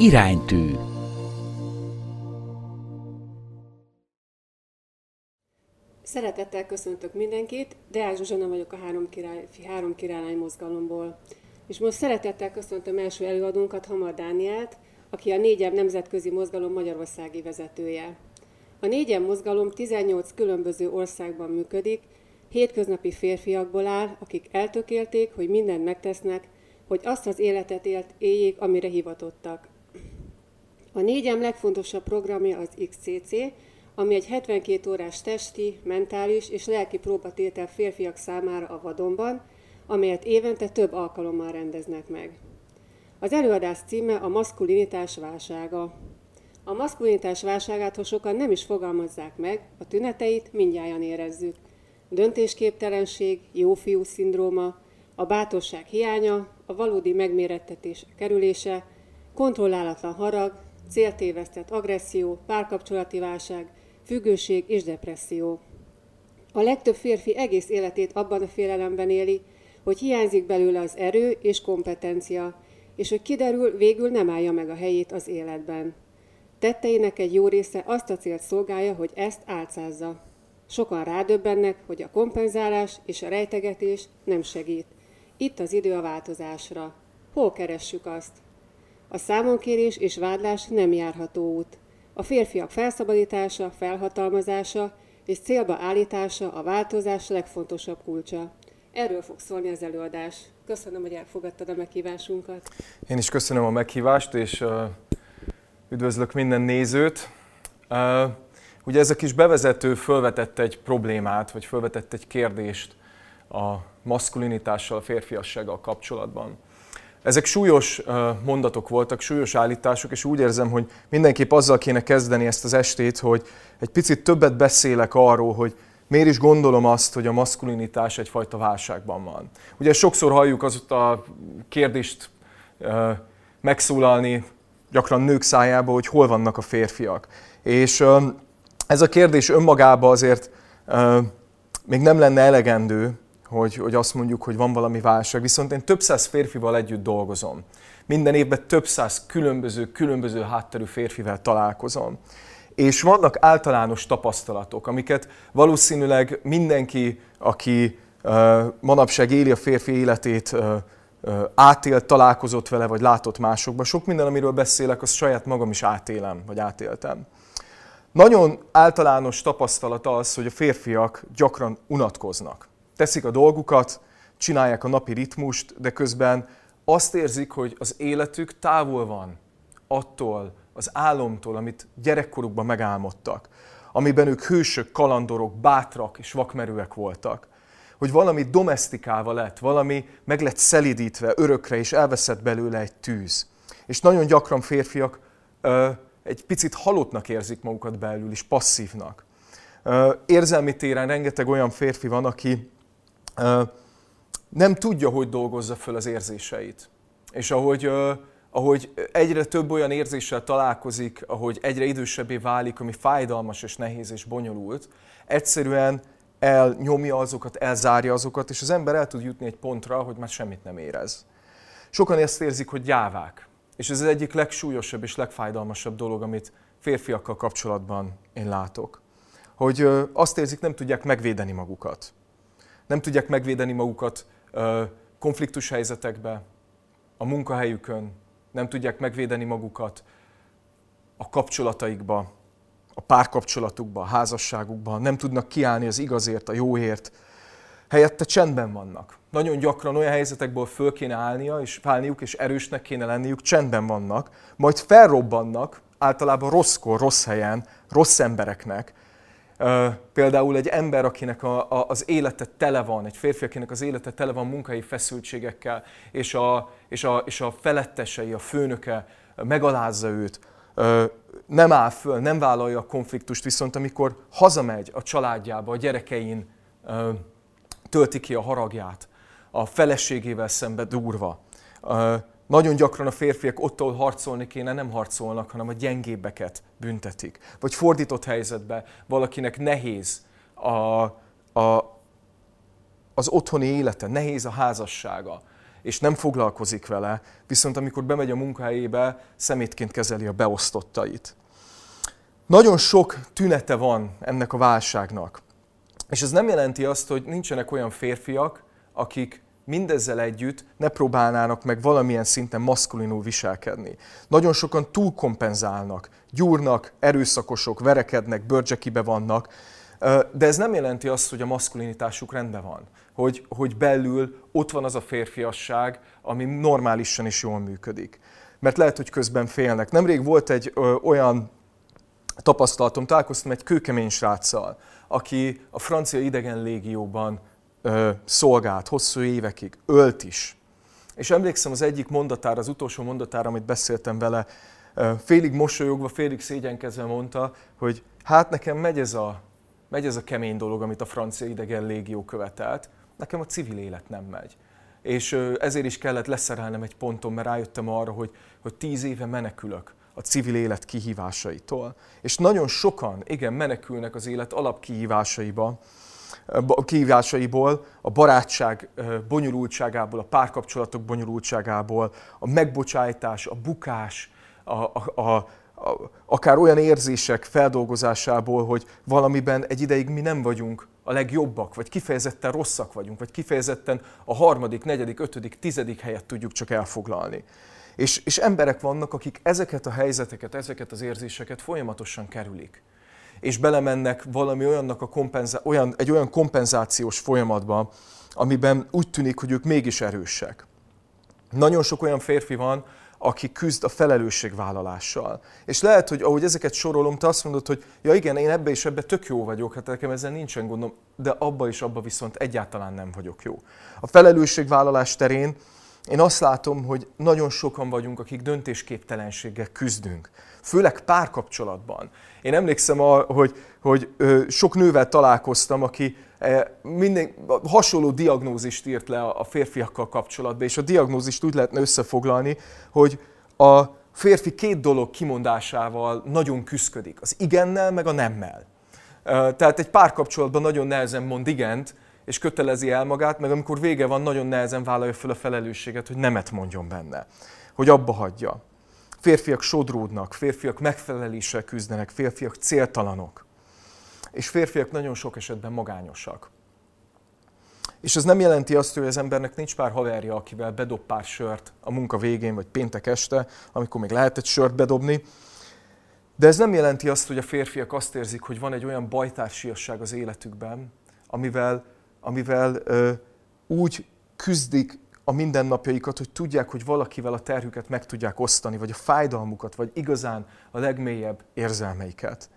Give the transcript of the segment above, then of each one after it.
Iránytű Szeretettel köszöntök mindenkit, Deák Zsuzsana vagyok a Három, király, három Király mozgalomból. És most szeretettel köszöntöm első előadónkat, Hamar Dániát, aki a négyem nemzetközi mozgalom magyarországi vezetője. A négyem mozgalom 18 különböző országban működik, hétköznapi férfiakból áll, akik eltökélték, hogy mindent megtesznek, hogy azt az életet élt, éljék, amire hivatottak. A négyem legfontosabb programja az XCC, ami egy 72 órás testi, mentális és lelki próbatétel férfiak számára a vadonban, amelyet évente több alkalommal rendeznek meg. Az előadás címe a maszkulinitás válsága. A maszkulinitás válságát, ha sokan nem is fogalmazzák meg, a tüneteit mindjárt érezzük. Döntésképtelenség, jófiú szindróma, a bátorság hiánya, a valódi megmérettetés kerülése, kontrollálatlan harag, céltévesztett agresszió, párkapcsolati válság, függőség és depresszió. A legtöbb férfi egész életét abban a félelemben éli, hogy hiányzik belőle az erő és kompetencia, és hogy kiderül, végül nem állja meg a helyét az életben. Tetteinek egy jó része azt a célt szolgálja, hogy ezt álcázza. Sokan rádöbbennek, hogy a kompenzálás és a rejtegetés nem segít. Itt az idő a változásra. Hol keressük azt? A számonkérés és vádlás nem járható út. A férfiak felszabadítása, felhatalmazása és célba állítása a változás legfontosabb kulcsa. Erről fog szólni az előadás. Köszönöm, hogy elfogadtad a meghívásunkat. Én is köszönöm a meghívást, és uh, üdvözlök minden nézőt. Ugye ez a kis bevezető felvetett egy problémát, vagy felvetett egy kérdést a maszkulinitással, a férfiassággal kapcsolatban. Ezek súlyos mondatok voltak, súlyos állítások, és úgy érzem, hogy mindenképp azzal kéne kezdeni ezt az estét, hogy egy picit többet beszélek arról, hogy miért is gondolom azt, hogy a maszkulinitás egyfajta válságban van. Ugye sokszor halljuk az a kérdést megszólalni, gyakran nők szájába, hogy hol vannak a férfiak. És ez a kérdés önmagában azért még nem lenne elegendő, hogy, hogy azt mondjuk, hogy van valami válság. Viszont én több száz férfival együtt dolgozom. Minden évben több száz különböző, különböző hátterű férfivel találkozom. És vannak általános tapasztalatok, amiket valószínűleg mindenki, aki uh, manapság éli a férfi életét, uh, átélt, találkozott vele, vagy látott másokban. Sok minden, amiről beszélek, azt saját magam is átélem, vagy átéltem. Nagyon általános tapasztalat az, hogy a férfiak gyakran unatkoznak teszik a dolgukat, csinálják a napi ritmust, de közben azt érzik, hogy az életük távol van attól, az álomtól, amit gyerekkorukban megálmodtak, amiben ők hősök, kalandorok, bátrak és vakmerőek voltak. Hogy valami domestikálva lett, valami meg lett szelidítve örökre, és elveszett belőle egy tűz. És nagyon gyakran férfiak ö, egy picit halottnak érzik magukat belül, és passzívnak. Ö, érzelmi téren rengeteg olyan férfi van, aki nem tudja, hogy dolgozza föl az érzéseit. És ahogy, ahogy egyre több olyan érzéssel találkozik, ahogy egyre idősebbé válik, ami fájdalmas és nehéz és bonyolult, egyszerűen elnyomja azokat, elzárja azokat, és az ember el tud jutni egy pontra, hogy már semmit nem érez. Sokan ezt érzik, hogy gyávák. És ez az egyik legsúlyosabb és legfájdalmasabb dolog, amit férfiakkal kapcsolatban én látok. Hogy azt érzik, nem tudják megvédeni magukat nem tudják megvédeni magukat konfliktus helyzetekbe, a munkahelyükön, nem tudják megvédeni magukat a kapcsolataikba, a párkapcsolatukba, a házasságukba, nem tudnak kiállni az igazért, a jóért, helyette csendben vannak. Nagyon gyakran olyan helyzetekből föl kéne állnia, és válniuk, és erősnek kéne lenniük, csendben vannak, majd felrobbannak, általában rosszkor, rossz helyen, rossz embereknek, Például egy ember, akinek a, a, az élete tele van, egy férfi, akinek az élete tele van munkai feszültségekkel, és a, és a, és a felettesei, a főnöke megalázza őt, nem áll föl, nem vállalja a konfliktust, viszont amikor hazamegy a családjába, a gyerekein tölti ki a haragját, a feleségével szembe durva, nagyon gyakran a férfiak ott, ahol harcolni kéne, nem harcolnak, hanem a gyengébbeket büntetik. Vagy fordított helyzetben valakinek nehéz a, a, az otthoni élete, nehéz a házassága, és nem foglalkozik vele, viszont amikor bemegy a munkahelyébe, szemétként kezeli a beosztottait. Nagyon sok tünete van ennek a válságnak. És ez nem jelenti azt, hogy nincsenek olyan férfiak, akik mindezzel együtt ne próbálnának meg valamilyen szinten maszkulinul viselkedni. Nagyon sokan túlkompenzálnak, gyúrnak, erőszakosok, verekednek, bőrcsekibe vannak, de ez nem jelenti azt, hogy a maszkulinitásuk rendben van. Hogy, hogy belül ott van az a férfiasság, ami normálisan is jól működik. Mert lehet, hogy közben félnek. Nemrég volt egy ö, olyan tapasztalatom, találkoztam egy kőkemény sráccal, aki a francia idegen légióban ö, szolgált hosszú évekig, ölt is. És emlékszem az egyik mondatára, az utolsó mondatára, amit beszéltem vele, ö, félig mosolyogva, félig szégyenkezve mondta, hogy hát nekem megy ez a, megy ez a kemény dolog, amit a francia idegen légió követelt, nekem a civil élet nem megy. És ö, ezért is kellett leszerelnem egy ponton, mert rájöttem arra, hogy, hogy tíz éve menekülök a civil élet kihívásaitól. És nagyon sokan, igen, menekülnek az élet alapkihívásaiba, kihívásaiból, a barátság bonyolultságából, a párkapcsolatok bonyolultságából, a megbocsájtás, a bukás, a, a, a, a, akár olyan érzések feldolgozásából, hogy valamiben egy ideig mi nem vagyunk a legjobbak, vagy kifejezetten rosszak vagyunk, vagy kifejezetten a harmadik, negyedik, ötödik, tizedik helyet tudjuk csak elfoglalni. És, és emberek vannak, akik ezeket a helyzeteket, ezeket az érzéseket folyamatosan kerülik. És belemennek valami olyannak a kompenzá- olyan, egy olyan kompenzációs folyamatba, amiben úgy tűnik, hogy ők mégis erősek. Nagyon sok olyan férfi van, aki küzd a felelősségvállalással. És lehet, hogy ahogy ezeket sorolom, te azt mondod, hogy ja igen, én ebbe és ebbe tök jó vagyok, hát nekem ezzel nincsen gondom, de abba és abba viszont egyáltalán nem vagyok jó. A felelősségvállalás terén én azt látom, hogy nagyon sokan vagyunk, akik döntésképtelenséggel küzdünk. Főleg párkapcsolatban. Én emlékszem, hogy, hogy sok nővel találkoztam, aki e, minden, hasonló diagnózist írt le a férfiakkal kapcsolatban, és a diagnózist úgy lehetne összefoglalni, hogy a férfi két dolog kimondásával nagyon küzdik. Az igennel, meg a nemmel. Tehát egy párkapcsolatban nagyon nehezen mond igent, és kötelezi el magát, meg amikor vége van, nagyon nehezen vállalja fel a felelősséget, hogy nemet mondjon benne, hogy abba hagyja. Férfiak sodródnak, férfiak megfeleléssel küzdenek, férfiak céltalanok. És férfiak nagyon sok esetben magányosak. És ez nem jelenti azt, hogy az embernek nincs pár haverja, akivel bedob pár sört a munka végén, vagy péntek este, amikor még lehet egy sört bedobni. De ez nem jelenti azt, hogy a férfiak azt érzik, hogy van egy olyan bajtársiasság az életükben, amivel amivel úgy küzdik a mindennapjaikat, hogy tudják, hogy valakivel a terhüket meg tudják osztani, vagy a fájdalmukat, vagy igazán a legmélyebb érzelmeiket.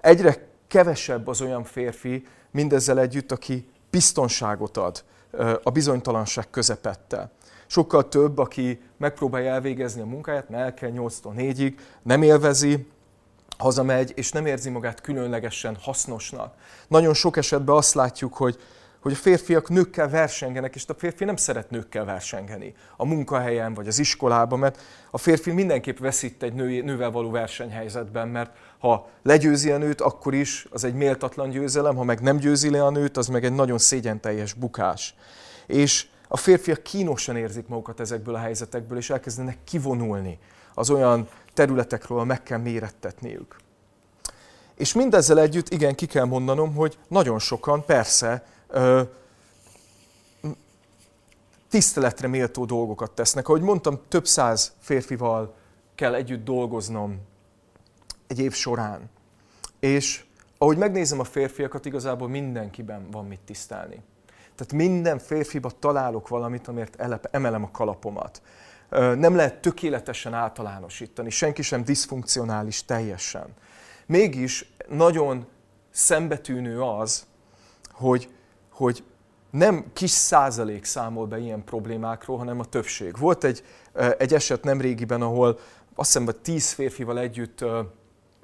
Egyre kevesebb az olyan férfi mindezzel együtt, aki biztonságot ad a bizonytalanság közepette. Sokkal több, aki megpróbálja elvégezni a munkáját, mert el kell 8-tól 4-ig, nem élvezi, hazamegy, és nem érzi magát különlegesen hasznosnak. Nagyon sok esetben azt látjuk, hogy hogy a férfiak nőkkel versengenek, és a férfi nem szeret nőkkel versengeni a munkahelyen vagy az iskolában, mert a férfi mindenképp veszít egy nő, nővel való versenyhelyzetben, mert ha legyőzi a nőt, akkor is az egy méltatlan győzelem, ha meg nem győzi le a nőt, az meg egy nagyon szégyenteljes bukás. És a férfiak kínosan érzik magukat ezekből a helyzetekből, és elkezdenek kivonulni az olyan területekről, meg kell mérettetniük. És mindezzel együtt, igen, ki kell mondanom, hogy nagyon sokan persze tiszteletre méltó dolgokat tesznek. Ahogy mondtam, több száz férfival kell együtt dolgoznom egy év során. És ahogy megnézem a férfiakat, igazából mindenkiben van mit tisztelni. Tehát minden férfiba találok valamit, amiért emelem a kalapomat. Nem lehet tökéletesen általánosítani, senki sem diszfunkcionális teljesen. Mégis nagyon szembetűnő az, hogy hogy nem kis százalék számol be ilyen problémákról, hanem a többség. Volt egy, egy eset nem régiben, ahol azt hiszem, hogy tíz férfival együtt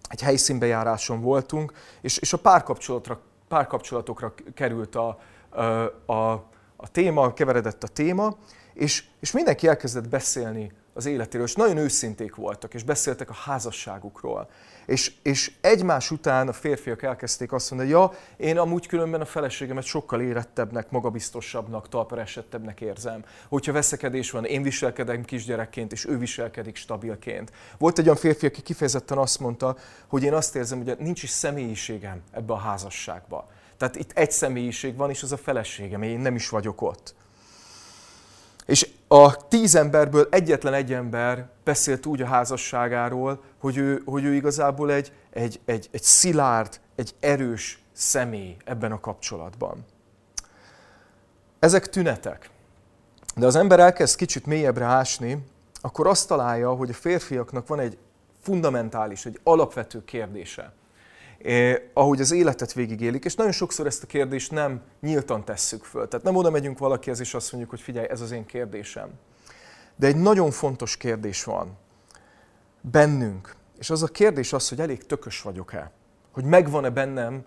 egy helyszínbejáráson voltunk, és, és a párkapcsolatra, párkapcsolatokra került a, a, a, téma, keveredett a téma, és, és mindenki elkezdett beszélni az életéről, és nagyon őszinték voltak, és beszéltek a házasságukról. És, és egymás után a férfiak elkezdték azt mondani, ja, én amúgy különben a feleségemet sokkal érettebbnek, magabiztosabbnak, talpra esettebbnek érzem. Hogyha veszekedés van, én viselkedem kisgyerekként, és ő viselkedik stabilként. Volt egy olyan férfi, aki kifejezetten azt mondta, hogy én azt érzem, hogy nincs is személyiségem ebbe a házasságba. Tehát itt egy személyiség van, és az a feleségem, én nem is vagyok ott. És a tíz emberből egyetlen egy ember beszélt úgy a házasságáról, hogy ő, hogy ő igazából egy, egy, egy, egy szilárd, egy erős személy ebben a kapcsolatban. Ezek tünetek. De az ember elkezd kicsit mélyebbre ásni, akkor azt találja, hogy a férfiaknak van egy fundamentális, egy alapvető kérdése eh, ahogy az életet végigélik, és nagyon sokszor ezt a kérdést nem nyíltan tesszük föl. Tehát nem oda megyünk valakihez, és azt mondjuk, hogy figyelj, ez az én kérdésem. De egy nagyon fontos kérdés van bennünk, és az a kérdés az, hogy elég tökös vagyok-e. Hogy megvan-e bennem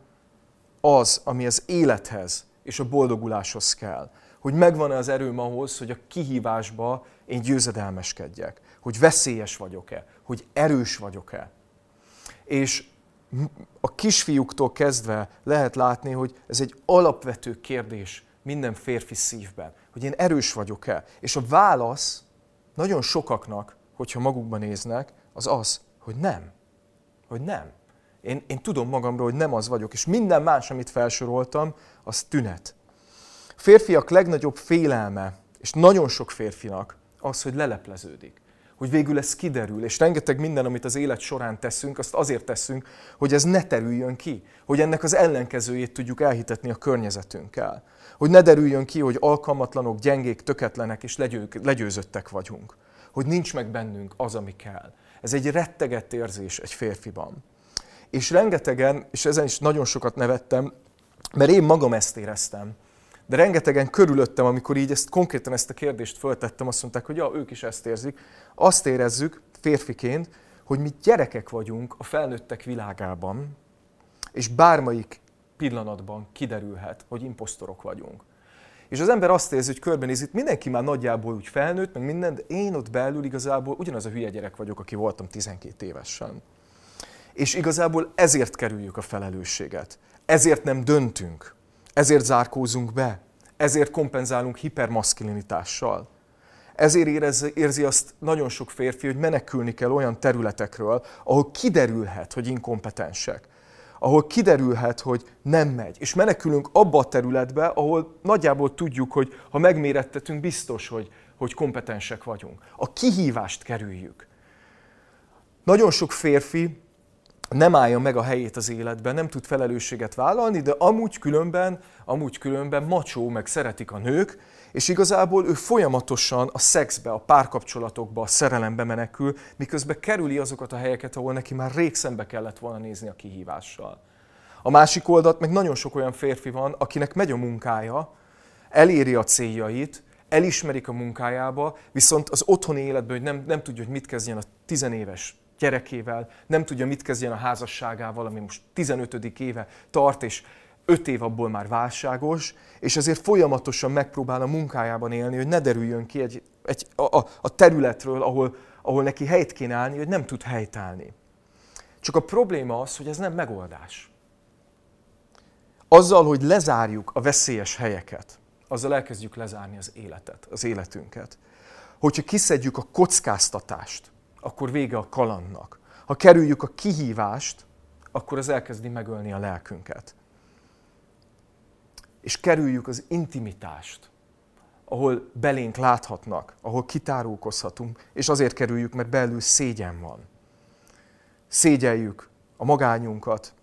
az, ami az élethez és a boldoguláshoz kell. Hogy megvan-e az erőm ahhoz, hogy a kihívásba én győzedelmeskedjek. Hogy veszélyes vagyok-e. Hogy erős vagyok-e. És a kisfiúktól kezdve lehet látni, hogy ez egy alapvető kérdés minden férfi szívben, hogy én erős vagyok-e. És a válasz nagyon sokaknak, hogyha magukban néznek, az az, hogy nem. Hogy nem. Én, én tudom magamról, hogy nem az vagyok, és minden más, amit felsoroltam, az tünet. A férfiak legnagyobb félelme, és nagyon sok férfinak, az, hogy lelepleződik hogy végül ez kiderül, és rengeteg minden, amit az élet során teszünk, azt azért teszünk, hogy ez ne terüljön ki, hogy ennek az ellenkezőjét tudjuk elhitetni a környezetünkkel. Hogy ne derüljön ki, hogy alkalmatlanok, gyengék, töketlenek és legyőzöttek vagyunk. Hogy nincs meg bennünk az, ami kell. Ez egy rettegett érzés egy férfiban. És rengetegen, és ezen is nagyon sokat nevettem, mert én magam ezt éreztem, de rengetegen körülöttem, amikor így ezt konkrétan ezt a kérdést föltettem, azt mondták, hogy ja, ők is ezt érzik. Azt érezzük férfiként, hogy mi gyerekek vagyunk a felnőttek világában, és bármelyik pillanatban kiderülhet, hogy imposztorok vagyunk. És az ember azt érzi, hogy körbenéz, itt mindenki már nagyjából úgy felnőtt, meg minden, de én ott belül igazából ugyanaz a hülye gyerek vagyok, aki voltam 12 évesen. És igazából ezért kerüljük a felelősséget. Ezért nem döntünk. Ezért zárkózunk be, ezért kompenzálunk hipermaszkulinitással. Ezért érez, érzi azt nagyon sok férfi, hogy menekülni kell olyan területekről, ahol kiderülhet, hogy inkompetensek. Ahol kiderülhet, hogy nem megy. És menekülünk abba a területbe, ahol nagyjából tudjuk, hogy ha megmérettetünk, biztos, hogy, hogy kompetensek vagyunk. A kihívást kerüljük. Nagyon sok férfi nem állja meg a helyét az életben, nem tud felelősséget vállalni, de amúgy különben, amúgy különben macsó, meg szeretik a nők, és igazából ő folyamatosan a szexbe, a párkapcsolatokba, a szerelembe menekül, miközben kerüli azokat a helyeket, ahol neki már rég szembe kellett volna nézni a kihívással. A másik oldalt meg nagyon sok olyan férfi van, akinek megy a munkája, eléri a céljait, elismerik a munkájába, viszont az otthoni életben, hogy nem, nem tudja, hogy mit kezdjen a tizenéves gyerekével, nem tudja, mit kezdjen a házasságával, ami most 15. éve tart, és 5 év abból már válságos, és ezért folyamatosan megpróbál a munkájában élni, hogy ne derüljön ki egy, egy, a, a területről, ahol, ahol neki helyt kéne állni, hogy nem tud helytállni. Csak a probléma az, hogy ez nem megoldás. Azzal, hogy lezárjuk a veszélyes helyeket, azzal elkezdjük lezárni az életet, az életünket. Hogyha kiszedjük a kockáztatást, akkor vége a kalandnak. Ha kerüljük a kihívást, akkor az elkezdi megölni a lelkünket. És kerüljük az intimitást, ahol belénk láthatnak, ahol kitárulkozhatunk, és azért kerüljük, mert belül szégyen van. Szégyeljük a magányunkat,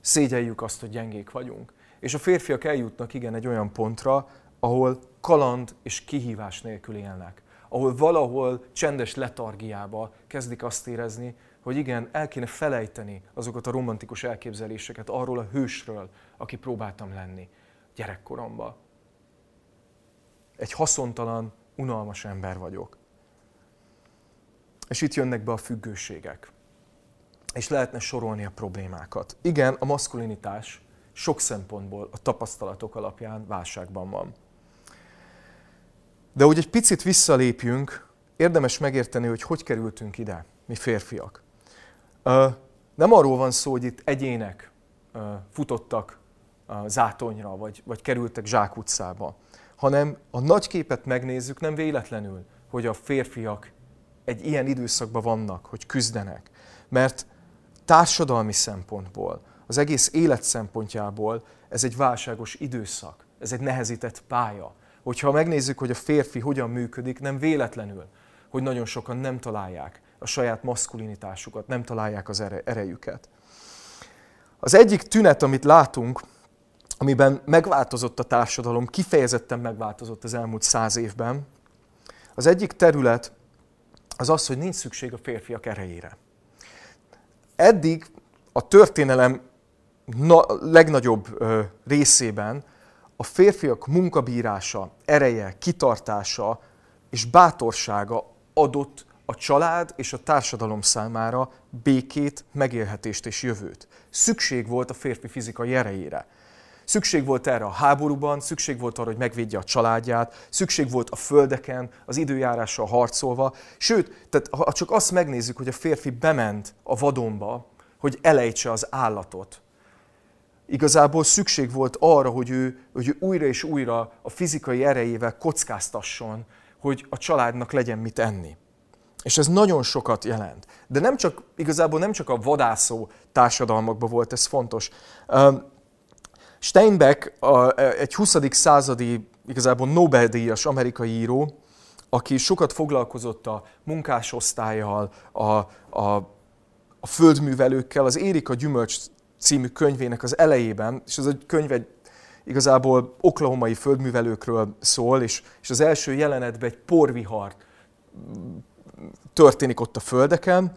szégyeljük azt, hogy gyengék vagyunk. És a férfiak eljutnak igen egy olyan pontra, ahol kaland és kihívás nélkül élnek ahol valahol csendes letargiába kezdik azt érezni, hogy igen, el kéne felejteni azokat a romantikus elképzeléseket arról a hősről, aki próbáltam lenni gyerekkoromban. Egy haszontalan, unalmas ember vagyok. És itt jönnek be a függőségek. És lehetne sorolni a problémákat. Igen, a maszkulinitás sok szempontból a tapasztalatok alapján válságban van. De hogy egy picit visszalépjünk, érdemes megérteni, hogy hogy kerültünk ide, mi férfiak. Nem arról van szó, hogy itt egyének futottak zátonyra, vagy, vagy kerültek zsákutcába, hanem a nagy képet megnézzük, nem véletlenül, hogy a férfiak egy ilyen időszakban vannak, hogy küzdenek. Mert társadalmi szempontból, az egész élet szempontjából ez egy válságos időszak, ez egy nehezített pálya. Hogyha megnézzük, hogy a férfi hogyan működik, nem véletlenül, hogy nagyon sokan nem találják a saját maszkulinitásukat, nem találják az erejüket. Az egyik tünet, amit látunk, amiben megváltozott a társadalom, kifejezetten megváltozott az elmúlt száz évben, az egyik terület az az, hogy nincs szükség a férfiak erejére. Eddig a történelem na, legnagyobb részében a férfiak munkabírása, ereje, kitartása és bátorsága adott a család és a társadalom számára békét, megélhetést és jövőt. Szükség volt a férfi fizikai erejére. Szükség volt erre a háborúban, szükség volt arra, hogy megvédje a családját, szükség volt a földeken, az időjárással harcolva. Sőt, tehát ha csak azt megnézzük, hogy a férfi bement a vadonba, hogy elejtse az állatot, igazából szükség volt arra, hogy ő, hogy ő újra és újra a fizikai erejével kockáztasson, hogy a családnak legyen mit enni. És ez nagyon sokat jelent. De nem csak, igazából nem csak a vadászó társadalmakban volt ez fontos. Steinbeck egy 20. századi, igazából Nobel-díjas amerikai író, aki sokat foglalkozott a munkásosztályjal, a, a, a földművelőkkel, az Érik a gyümölcs című könyvének az elejében, és ez a könyv egy igazából oklahomai földművelőkről szól, és, és az első jelenetben egy porvihar történik ott a földeken,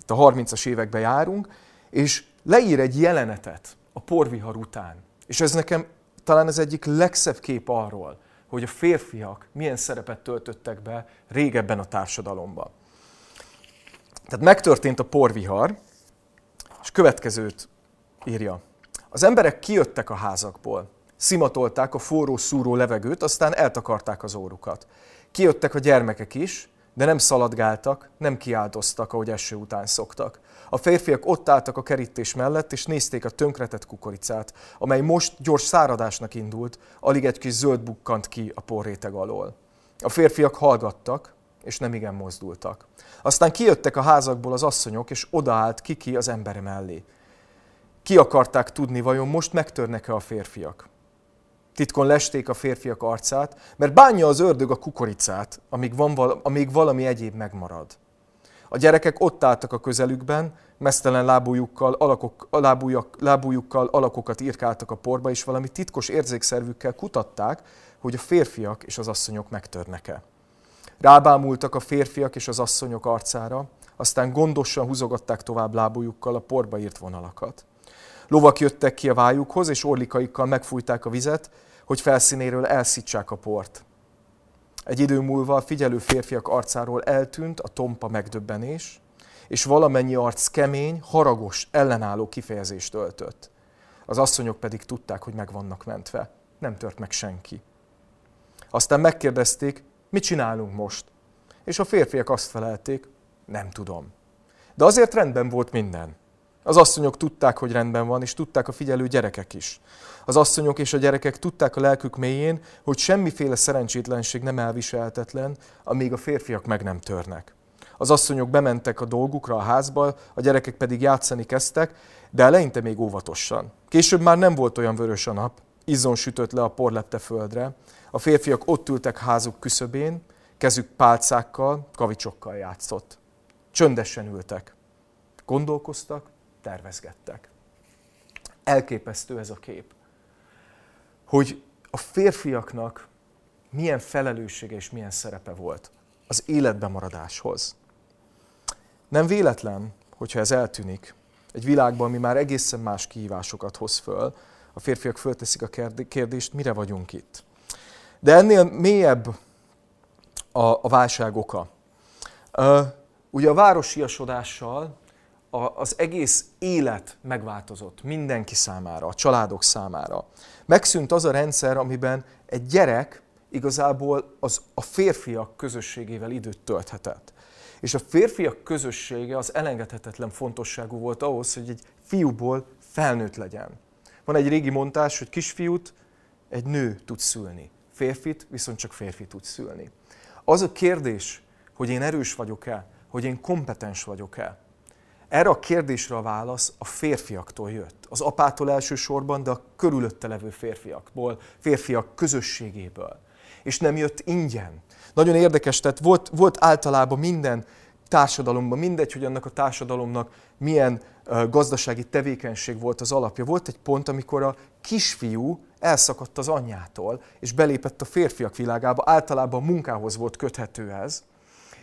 itt a 30-as években járunk, és leír egy jelenetet a porvihar után. És ez nekem talán az egyik legszebb kép arról, hogy a férfiak milyen szerepet töltöttek be régebben a társadalomban. Tehát megtörtént a porvihar, és következőt írja. Az emberek kijöttek a házakból, szimatolták a forró, szúró levegőt, aztán eltakarták az órukat. Kijöttek a gyermekek is, de nem szaladgáltak, nem kiáltoztak, ahogy eső után szoktak. A férfiak ott álltak a kerítés mellett, és nézték a tönkretett kukoricát, amely most gyors száradásnak indult, alig egy kis zöld bukkant ki a porréteg alól. A férfiak hallgattak, és nem igen mozdultak. Aztán kijöttek a házakból az asszonyok, és odaállt Kiki az embere mellé. Ki akarták tudni, vajon most megtörnek-e a férfiak? Titkon lesték a férfiak arcát, mert bánja az ördög a kukoricát, amíg, van, amíg valami egyéb megmarad. A gyerekek ott álltak a közelükben, mesztelen lábújukkal, alakok, lábújak, lábújukkal alakokat írkáltak a porba, és valami titkos érzékszervükkel kutatták, hogy a férfiak és az asszonyok megtörnek-e. Rábámultak a férfiak és az asszonyok arcára, aztán gondosan húzogatták tovább lábújukkal a porba írt vonalakat. Lovak jöttek ki a vájukhoz, és orlikaikkal megfújták a vizet, hogy felszínéről elszítsák a port. Egy idő múlva a figyelő férfiak arcáról eltűnt a tompa megdöbbenés, és valamennyi arc kemény, haragos, ellenálló kifejezést öltött. Az asszonyok pedig tudták, hogy meg vannak mentve. Nem tört meg senki. Aztán megkérdezték, mit csinálunk most? És a férfiak azt felelték, nem tudom. De azért rendben volt minden. Az asszonyok tudták, hogy rendben van, és tudták a figyelő gyerekek is. Az asszonyok és a gyerekek tudták a lelkük mélyén, hogy semmiféle szerencsétlenség nem elviselhetetlen, amíg a férfiak meg nem törnek. Az asszonyok bementek a dolgukra a házba, a gyerekek pedig játszani kezdtek, de eleinte még óvatosan. Később már nem volt olyan vörös a nap, izzon sütött le a porlepte földre. A férfiak ott ültek házuk küszöbén, kezük pálcákkal, kavicsokkal játszott. Csöndesen ültek. Gondolkoztak, tervezgettek. Elképesztő ez a kép, hogy a férfiaknak milyen felelőssége és milyen szerepe volt az életbemaradáshoz. Nem véletlen, hogyha ez eltűnik, egy világban, ami már egészen más kihívásokat hoz föl, a férfiak fölteszik a kérdést, mire vagyunk itt. De ennél mélyebb a, a válság oka. Ugye a városiasodással az egész élet megváltozott mindenki számára, a családok számára. Megszűnt az a rendszer, amiben egy gyerek igazából az a férfiak közösségével időt tölthetett. És a férfiak közössége az elengedhetetlen fontosságú volt ahhoz, hogy egy fiúból felnőtt legyen. Van egy régi mondás, hogy kisfiút egy nő tud szülni, férfit viszont csak férfi tud szülni. Az a kérdés, hogy én erős vagyok-e, hogy én kompetens vagyok-e, erre a kérdésre a válasz a férfiaktól jött. Az apától elsősorban, de a körülötte levő férfiakból, férfiak közösségéből. És nem jött ingyen. Nagyon érdekes, tehát volt, volt általában minden társadalomban, mindegy, hogy annak a társadalomnak milyen gazdasági tevékenység volt az alapja. Volt egy pont, amikor a kisfiú elszakadt az anyjától, és belépett a férfiak világába, általában a munkához volt köthető ez,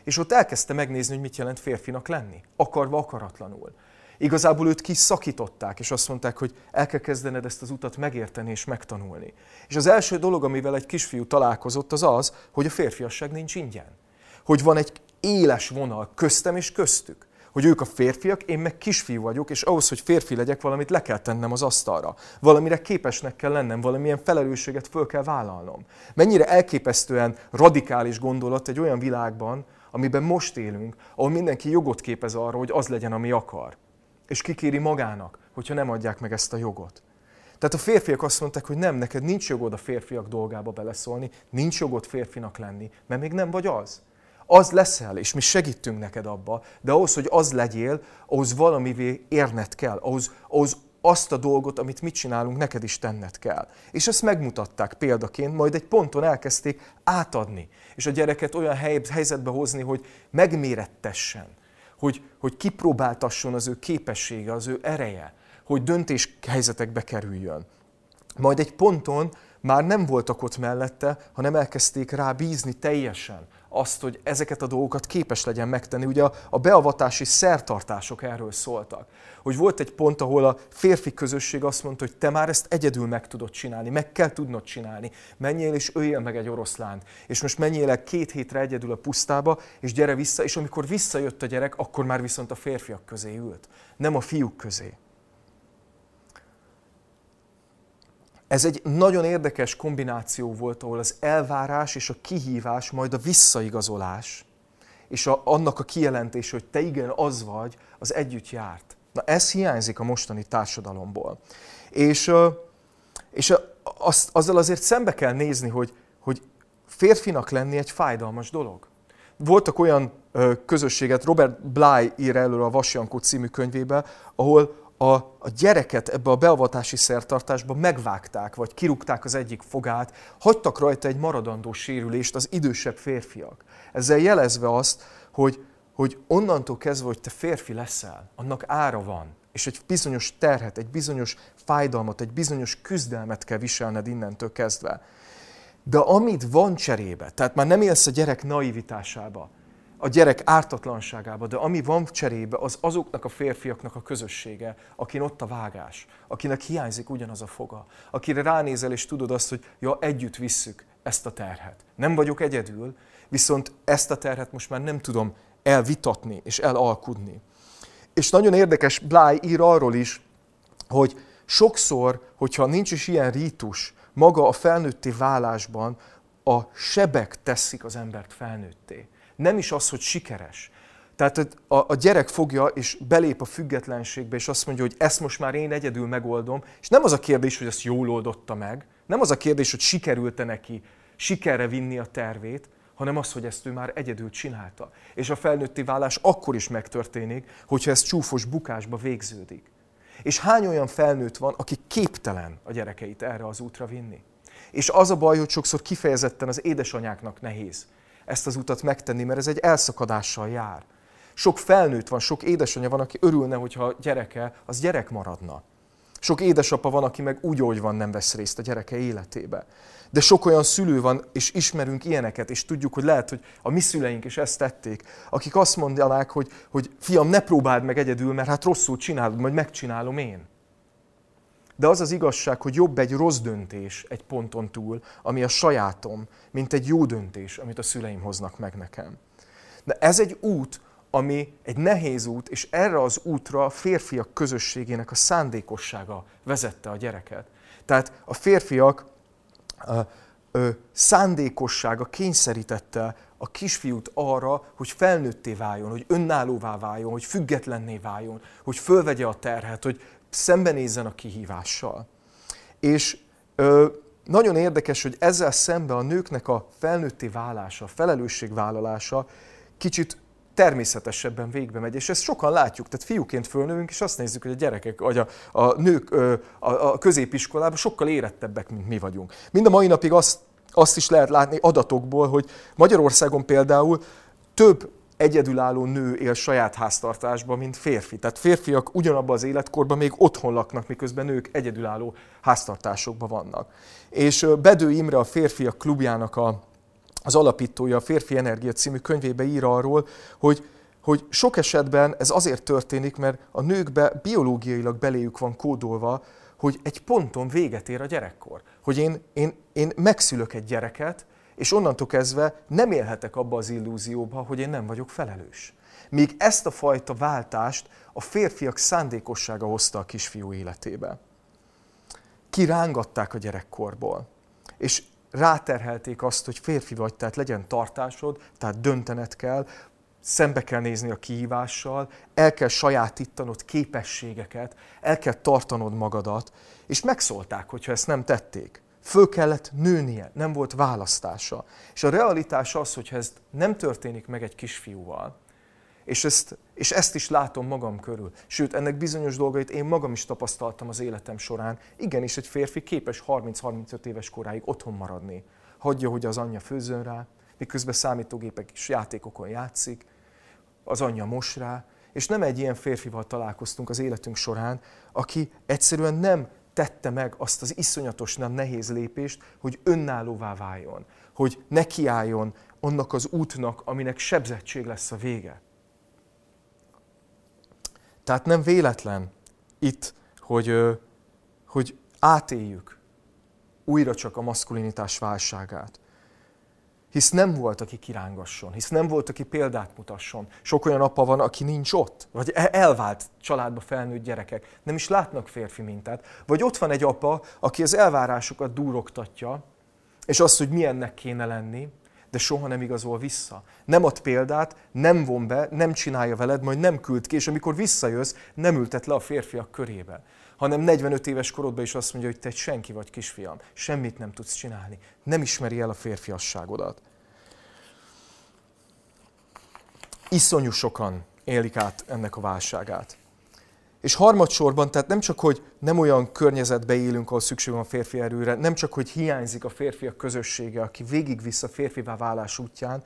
és ott elkezdte megnézni, hogy mit jelent férfinak lenni, akarva, akaratlanul. Igazából őt kiszakították, és azt mondták, hogy el kell kezdened ezt az utat megérteni és megtanulni. És az első dolog, amivel egy kisfiú találkozott, az az, hogy a férfiasság nincs ingyen. Hogy van egy éles vonal köztem és köztük. Hogy ők a férfiak, én meg kisfiú vagyok, és ahhoz, hogy férfi legyek, valamit le kell tennem az asztalra. Valamire képesnek kell lennem, valamilyen felelősséget föl kell vállalnom. Mennyire elképesztően radikális gondolat egy olyan világban, amiben most élünk, ahol mindenki jogot képez arra, hogy az legyen, ami akar. És kikéri magának, hogyha nem adják meg ezt a jogot. Tehát a férfiak azt mondták, hogy nem, neked nincs jogod a férfiak dolgába beleszólni, nincs jogod férfinak lenni, mert még nem vagy az. Az leszel, és mi segítünk neked abba, de ahhoz, hogy az legyél, ahhoz valamivé érned kell, ahhoz, ahhoz azt a dolgot, amit mit csinálunk, neked is tenned kell. És ezt megmutatták példaként, majd egy ponton elkezdték átadni, és a gyereket olyan hely, helyzetbe hozni, hogy megmérettessen, hogy, hogy kipróbáltasson az ő képessége, az ő ereje, hogy döntés helyzetekbe kerüljön. Majd egy ponton már nem voltak ott mellette, hanem elkezdték rá bízni teljesen azt, hogy ezeket a dolgokat képes legyen megtenni. Ugye a, beavatási szertartások erről szóltak. Hogy volt egy pont, ahol a férfi közösség azt mondta, hogy te már ezt egyedül meg tudod csinálni, meg kell tudnod csinálni. Menjél és öljél meg egy oroszlánt. És most menjél el két hétre egyedül a pusztába, és gyere vissza, és amikor visszajött a gyerek, akkor már viszont a férfiak közé ült, nem a fiúk közé. Ez egy nagyon érdekes kombináció volt, ahol az elvárás és a kihívás, majd a visszaigazolás, és a, annak a kijelentés, hogy te igen, az vagy, az együtt járt. Na ez hiányzik a mostani társadalomból. És, és azt, azzal azért szembe kell nézni, hogy, hogy férfinak lenni egy fájdalmas dolog. Voltak olyan közösséget, Robert Bly ír előre a Vasjankó című könyvébe, ahol a, a gyereket ebbe a beavatási szertartásba megvágták, vagy kirúgták az egyik fogát, hagytak rajta egy maradandó sérülést az idősebb férfiak. Ezzel jelezve azt, hogy, hogy onnantól kezdve, hogy te férfi leszel, annak ára van, és egy bizonyos terhet, egy bizonyos fájdalmat, egy bizonyos küzdelmet kell viselned innentől kezdve. De amit van cserébe, tehát már nem élsz a gyerek naivitásába, a gyerek ártatlanságába, de ami van cserébe, az azoknak a férfiaknak a közössége, akin ott a vágás, akinek hiányzik ugyanaz a foga, akire ránézel és tudod azt, hogy ja, együtt visszük ezt a terhet. Nem vagyok egyedül, viszont ezt a terhet most már nem tudom elvitatni és elalkudni. És nagyon érdekes, Bláj ír arról is, hogy sokszor, hogyha nincs is ilyen rítus, maga a felnőtté válásban a sebek teszik az embert felnőtté nem is az, hogy sikeres. Tehát a, a gyerek fogja és belép a függetlenségbe, és azt mondja, hogy ezt most már én egyedül megoldom, és nem az a kérdés, hogy ezt jól oldotta meg, nem az a kérdés, hogy sikerült-e neki sikerre vinni a tervét, hanem az, hogy ezt ő már egyedül csinálta. És a felnőtti válás akkor is megtörténik, hogyha ez csúfos bukásba végződik. És hány olyan felnőtt van, aki képtelen a gyerekeit erre az útra vinni? És az a baj, hogy sokszor kifejezetten az édesanyáknak nehéz ezt az utat megtenni, mert ez egy elszakadással jár. Sok felnőtt van, sok édesanyja van, aki örülne, hogyha a gyereke az gyerek maradna. Sok édesapa van, aki meg úgy, hogy van, nem vesz részt a gyereke életébe. De sok olyan szülő van, és ismerünk ilyeneket, és tudjuk, hogy lehet, hogy a mi szüleink is ezt tették, akik azt mondanák, hogy, hogy fiam, ne próbáld meg egyedül, mert hát rosszul csinálod, majd megcsinálom én. De az az igazság, hogy jobb egy rossz döntés egy ponton túl, ami a sajátom, mint egy jó döntés, amit a szüleim hoznak meg nekem. De ez egy út, ami egy nehéz út, és erre az útra a férfiak közösségének a szándékossága vezette a gyereket. Tehát a férfiak ö, szándékossága kényszerítette a kisfiút arra, hogy felnőtté váljon, hogy önállóvá váljon, hogy függetlenné váljon, hogy fölvegye a terhet, hogy szembenézzen a kihívással. És ö, nagyon érdekes, hogy ezzel szemben a nőknek a felnőtté válása, a felelősségvállalása kicsit természetesebben végbe megy, és ezt sokan látjuk. Tehát fiúként fölnövünk, és azt nézzük, hogy a gyerekek, vagy a, a nők a, a középiskolában sokkal érettebbek, mint mi vagyunk. Mind a mai napig azt, azt is lehet látni adatokból, hogy Magyarországon például több egyedülálló nő él saját háztartásban, mint férfi. Tehát férfiak ugyanabban az életkorban még otthon laknak, miközben nők egyedülálló háztartásokban vannak. És Bedő Imre a férfiak klubjának a, az alapítója a Férfi Energia című könyvébe ír arról, hogy, hogy sok esetben ez azért történik, mert a nőkbe biológiailag beléjük van kódolva, hogy egy ponton véget ér a gyerekkor. Hogy én, én, én megszülök egy gyereket, és onnantól kezdve nem élhetek abba az illúzióba, hogy én nem vagyok felelős. Míg ezt a fajta váltást a férfiak szándékossága hozta a kisfiú életébe. Kirángatták a gyerekkorból, és ráterhelték azt, hogy férfi vagy, tehát legyen tartásod, tehát döntened kell, szembe kell nézni a kihívással, el kell sajátítanod képességeket, el kell tartanod magadat, és megszólták, hogyha ezt nem tették föl kellett nőnie, nem volt választása. És a realitás az, hogyha ez nem történik meg egy kisfiúval, és ezt, és ezt is látom magam körül. Sőt, ennek bizonyos dolgait én magam is tapasztaltam az életem során. Igenis, egy férfi képes 30-35 éves koráig otthon maradni. Hagyja, hogy az anyja főzön rá, miközben számítógépek és játékokon játszik, az anyja mos rá, és nem egy ilyen férfival találkoztunk az életünk során, aki egyszerűen nem tette meg azt az iszonyatosan nehéz lépést, hogy önállóvá váljon, hogy nekiálljon annak az útnak, aminek sebzettség lesz a vége. Tehát nem véletlen itt, hogy, hogy átéljük újra csak a maszkulinitás válságát hisz nem volt, aki kirángasson, hisz nem volt, aki példát mutasson. Sok olyan apa van, aki nincs ott, vagy e- elvált családba felnőtt gyerekek, nem is látnak férfi mintát. Vagy ott van egy apa, aki az elvárásokat dúrogtatja, és azt, hogy milyennek kéne lenni, de soha nem igazol vissza. Nem ad példát, nem von be, nem csinálja veled, majd nem küld ki, és amikor visszajössz, nem ültet le a férfiak körébe hanem 45 éves korodban is azt mondja, hogy te egy senki vagy kisfiam, semmit nem tudsz csinálni, nem ismeri el a férfiasságodat. Iszonyú sokan élik át ennek a válságát. És harmadsorban, tehát nem csak, hogy nem olyan környezetbe élünk, ahol szükség van férfi erőre, nem csak, hogy hiányzik a férfiak közössége, aki végigvisz a férfivá válás útján,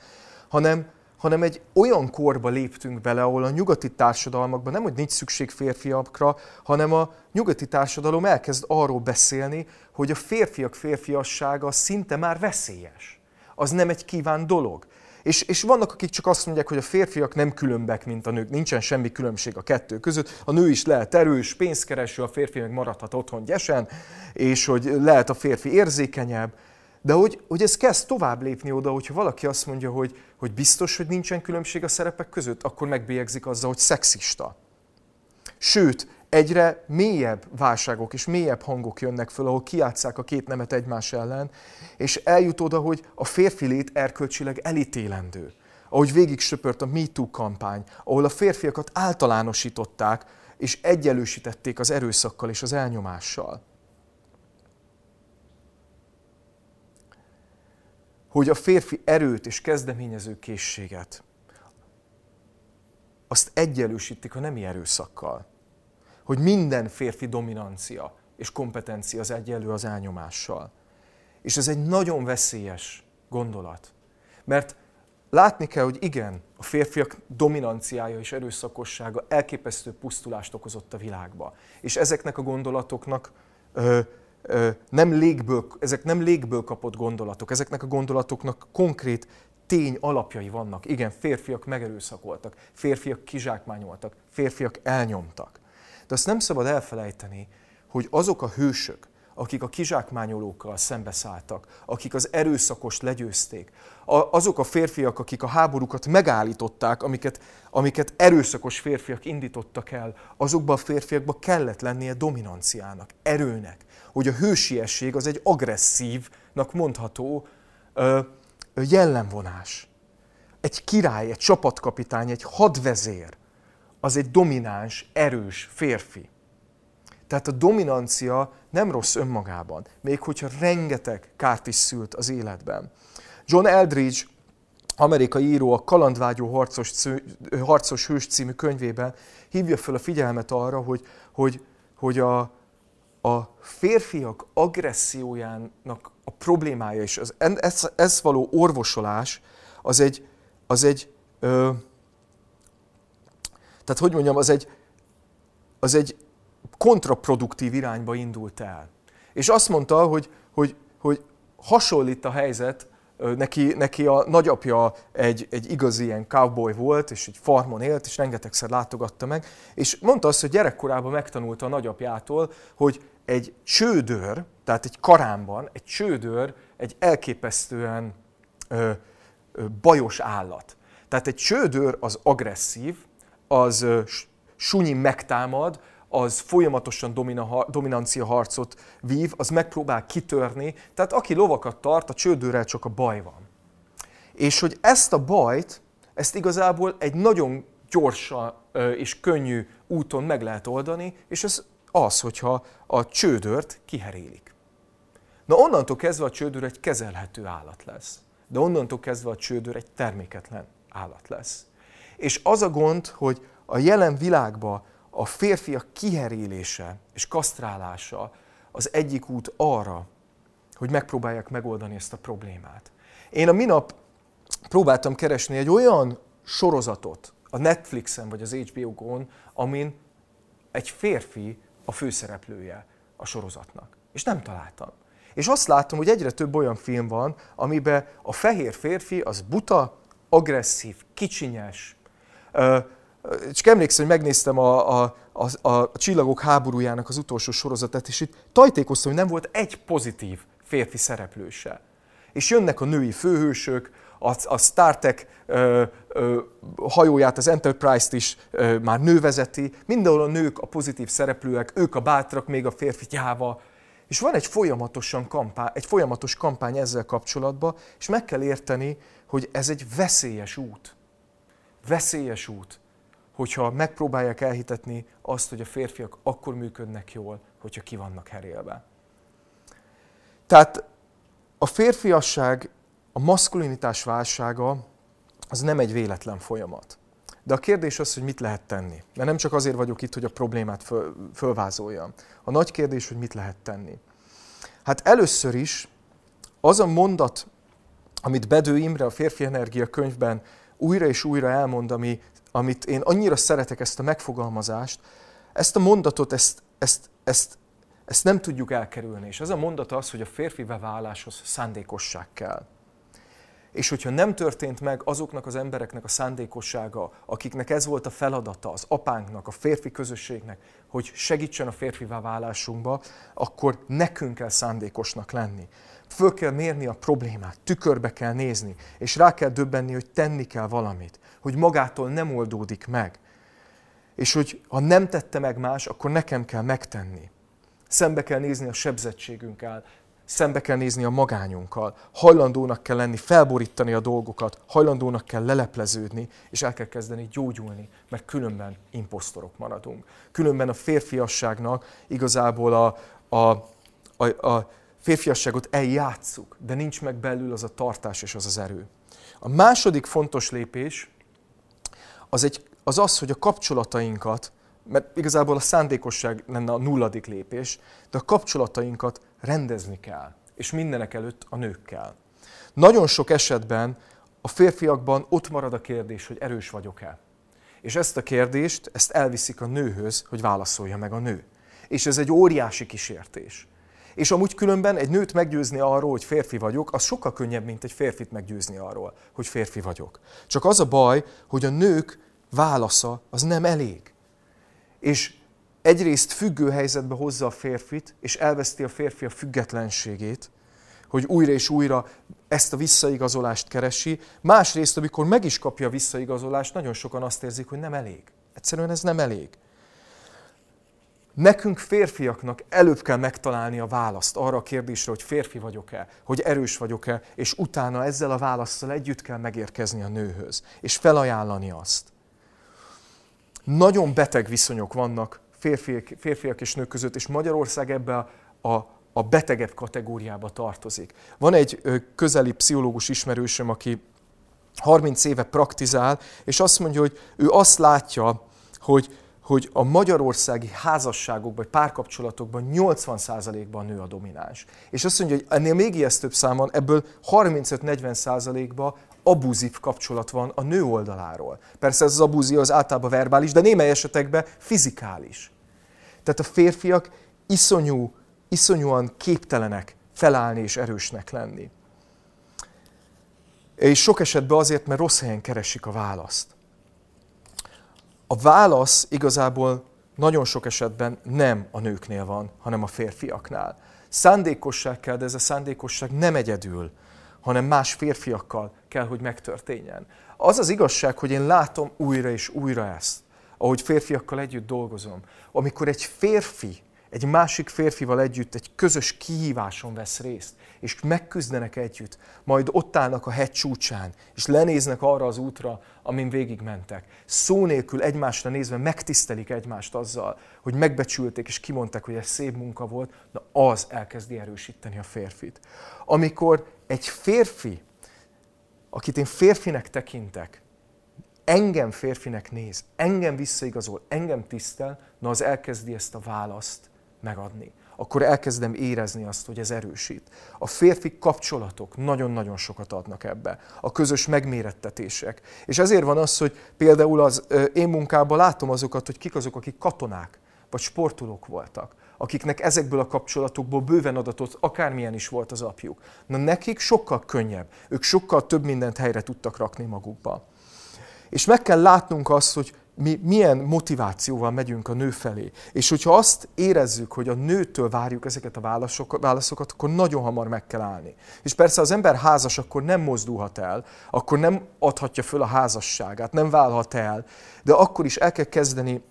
hanem hanem egy olyan korba léptünk bele, ahol a nyugati társadalmakban nem, hogy nincs szükség férfiakra, hanem a nyugati társadalom elkezd arról beszélni, hogy a férfiak férfiassága szinte már veszélyes. Az nem egy kíván dolog. És, és vannak, akik csak azt mondják, hogy a férfiak nem különbek, mint a nők. Nincsen semmi különbség a kettő között. A nő is lehet erős, pénzkereső, a férfi meg maradhat otthon gyesen, és hogy lehet a férfi érzékenyebb. De hogy, hogy ez kezd tovább lépni oda, hogyha valaki azt mondja, hogy, hogy biztos, hogy nincsen különbség a szerepek között, akkor megbélyegzik azzal, hogy szexista. Sőt, egyre mélyebb válságok és mélyebb hangok jönnek föl, ahol kiátszák a két nemet egymás ellen, és eljut oda, hogy a férfi lét erkölcsileg elítélendő. Ahogy végig söpört a MeToo kampány, ahol a férfiakat általánosították, és egyenlősítették az erőszakkal és az elnyomással. Hogy a férfi erőt és kezdeményező készséget azt egyenlősítik a nemi erőszakkal. Hogy minden férfi dominancia és kompetencia az egyenlő az elnyomással. És ez egy nagyon veszélyes gondolat. Mert látni kell, hogy igen, a férfiak dominanciája és erőszakossága elképesztő pusztulást okozott a világba. És ezeknek a gondolatoknak ö, nem légből, ezek nem légből kapott gondolatok, ezeknek a gondolatoknak konkrét tény alapjai vannak. Igen, férfiak megerőszakoltak, férfiak kizsákmányoltak, férfiak elnyomtak. De azt nem szabad elfelejteni, hogy azok a hősök, akik a kizsákmányolókkal szembeszálltak, akik az erőszakos legyőzték, azok a férfiak, akik a háborúkat megállították, amiket, amiket erőszakos férfiak indítottak el, azokban a férfiakban kellett lennie dominanciának, erőnek, hogy a hősiesség az egy agresszív dominantnak mondható ö, jellemvonás. Egy király, egy csapatkapitány, egy hadvezér, az egy domináns, erős férfi. Tehát a dominancia nem rossz önmagában, még hogyha rengeteg kárt is szült az életben. John Eldridge, amerikai író a Kalandvágyó harcos, harcos hős című könyvében hívja fel a figyelmet arra, hogy, hogy, hogy a, a férfiak agressziójának a problémája és az, ez, ez való orvosolás az egy, az egy ö, tehát hogy mondjam, az egy, az egy kontraproduktív irányba indult el. És azt mondta, hogy, hogy, hogy hasonlít a helyzet, neki, neki a nagyapja egy, egy igazi ilyen cowboy volt, és egy farmon élt, és rengetegszer látogatta meg, és mondta azt, hogy gyerekkorában megtanulta a nagyapjától, hogy egy csődör, tehát egy karámban, egy csődör egy elképesztően ö, ö, bajos állat. Tehát egy csődör az agresszív, az ö, sunyi megtámad, az folyamatosan domina, dominancia harcot vív, az megpróbál kitörni. Tehát aki lovakat tart, a csődőrrel csak a baj van. És hogy ezt a bajt, ezt igazából egy nagyon gyors és könnyű úton meg lehet oldani, és ez az, hogyha a csődört kiherélik. Na onnantól kezdve a csődör egy kezelhető állat lesz. De onnantól kezdve a csődör egy terméketlen állat lesz. És az a gond, hogy a jelen világban a férfiak kiherélése és kasztrálása az egyik út arra, hogy megpróbálják megoldani ezt a problémát. Én a minap próbáltam keresni egy olyan sorozatot a Netflixen vagy az HBO-gon, amin egy férfi a főszereplője a sorozatnak. És nem találtam. És azt látom, hogy egyre több olyan film van, amiben a fehér férfi az buta, agresszív, kicsinyes, csak emlékszem, hogy megnéztem a, a, a, a Csillagok háborújának az utolsó sorozatát, és itt tajtékoztam, hogy nem volt egy pozitív férfi szereplőse. És jönnek a női főhősök, a, a Star Trek ö, ö, hajóját, az Enterprise-t is ö, már nő vezeti, mindenhol a nők a pozitív szereplőek, ők a bátrak, még a férfi gyáva. És van egy, folyamatosan kampány, egy folyamatos kampány ezzel kapcsolatban, és meg kell érteni, hogy ez egy veszélyes út. Veszélyes út hogyha megpróbálják elhitetni azt, hogy a férfiak akkor működnek jól, hogyha ki vannak herélve. Tehát a férfiasság, a maszkulinitás válsága az nem egy véletlen folyamat. De a kérdés az, hogy mit lehet tenni. Mert nem csak azért vagyok itt, hogy a problémát föl, fölvázoljam. A nagy kérdés, hogy mit lehet tenni. Hát először is az a mondat, amit Bedő Imre a Férfi Energia könyvben újra és újra elmond, ami amit én annyira szeretek ezt a megfogalmazást, ezt a mondatot, ezt, ezt, ezt, ezt nem tudjuk elkerülni. És ez a mondat az, hogy a férfi váláshoz szándékosság kell. És hogyha nem történt meg azoknak az embereknek a szándékossága, akiknek ez volt a feladata, az apánknak, a férfi közösségnek, hogy segítsen a férfivá válásunkba, akkor nekünk kell szándékosnak lenni. Föl kell mérni a problémát, tükörbe kell nézni, és rá kell döbbenni, hogy tenni kell valamit, hogy magától nem oldódik meg. És hogy ha nem tette meg más, akkor nekem kell megtenni. Szembe kell nézni a sebzettségünkkel, szembe kell nézni a magányunkkal, hajlandónak kell lenni, felborítani a dolgokat, hajlandónak kell lelepleződni, és el kell kezdeni gyógyulni, mert különben imposztorok maradunk. Különben a férfiasságnak igazából a, a, a, a férfiasságot eljátszuk, de nincs meg belül az a tartás és az az erő. A második fontos lépés az, egy, az az, hogy a kapcsolatainkat, mert igazából a szándékosság lenne a nulladik lépés, de a kapcsolatainkat rendezni kell, és mindenek előtt a nőkkel. Nagyon sok esetben a férfiakban ott marad a kérdés, hogy erős vagyok-e. És ezt a kérdést, ezt elviszik a nőhöz, hogy válaszolja meg a nő. És ez egy óriási kísértés. És amúgy különben egy nőt meggyőzni arról, hogy férfi vagyok, az sokkal könnyebb, mint egy férfit meggyőzni arról, hogy férfi vagyok. Csak az a baj, hogy a nők válasza az nem elég. És egyrészt függő helyzetbe hozza a férfit, és elveszti a férfi a függetlenségét, hogy újra és újra ezt a visszaigazolást keresi. Másrészt, amikor meg is kapja a visszaigazolást, nagyon sokan azt érzik, hogy nem elég. Egyszerűen ez nem elég. Nekünk férfiaknak előbb kell megtalálni a választ arra a kérdésre, hogy férfi vagyok-e, hogy erős vagyok-e, és utána ezzel a válaszsal együtt kell megérkezni a nőhöz, és felajánlani azt. Nagyon beteg viszonyok vannak férfiak, férfiak és nők között, és Magyarország ebbe a, a, a betegebb kategóriába tartozik. Van egy közeli pszichológus ismerősöm, aki 30 éve praktizál, és azt mondja, hogy ő azt látja, hogy, hogy a magyarországi házasságokban, párkapcsolatokban 80%-ban nő a domináns. És azt mondja, hogy ennél még ijesztőbb számon, ebből 35-40%-ban abúzív kapcsolat van a nő oldaláról. Persze ez az abúzió az általában verbális, de némely esetekben fizikális. Tehát a férfiak iszonyú, iszonyúan képtelenek felállni és erősnek lenni. És sok esetben azért, mert rossz helyen keresik a választ. A válasz igazából nagyon sok esetben nem a nőknél van, hanem a férfiaknál. Szándékosság kell, de ez a szándékosság nem egyedül, hanem más férfiakkal kell, hogy megtörténjen. Az az igazság, hogy én látom újra és újra ezt, ahogy férfiakkal együtt dolgozom. Amikor egy férfi egy másik férfival együtt egy közös kihíváson vesz részt, és megküzdenek együtt, majd ott állnak a hegy csúcsán, és lenéznek arra az útra, amin végigmentek. Szó nélkül egymásra nézve megtisztelik egymást azzal, hogy megbecsülték és kimondták, hogy ez szép munka volt, na az elkezdi erősíteni a férfit. Amikor egy férfi, akit én férfinek tekintek, engem férfinek néz, engem visszaigazol, engem tisztel, na az elkezdi ezt a választ megadni. Akkor elkezdem érezni azt, hogy ez erősít. A férfi kapcsolatok nagyon-nagyon sokat adnak ebbe. A közös megmérettetések. És ezért van az, hogy például az én munkában látom azokat, hogy kik azok, akik katonák vagy sportolók voltak, akiknek ezekből a kapcsolatokból bőven adatot, akármilyen is volt az apjuk. Na nekik sokkal könnyebb, ők sokkal több mindent helyre tudtak rakni magukba. És meg kell látnunk azt, hogy mi milyen motivációval megyünk a nő felé. És hogyha azt érezzük, hogy a nőtől várjuk ezeket a válaszokat, akkor nagyon hamar meg kell állni. És persze az ember házas, akkor nem mozdulhat el, akkor nem adhatja föl a házasságát, nem válhat el, de akkor is el kell kezdeni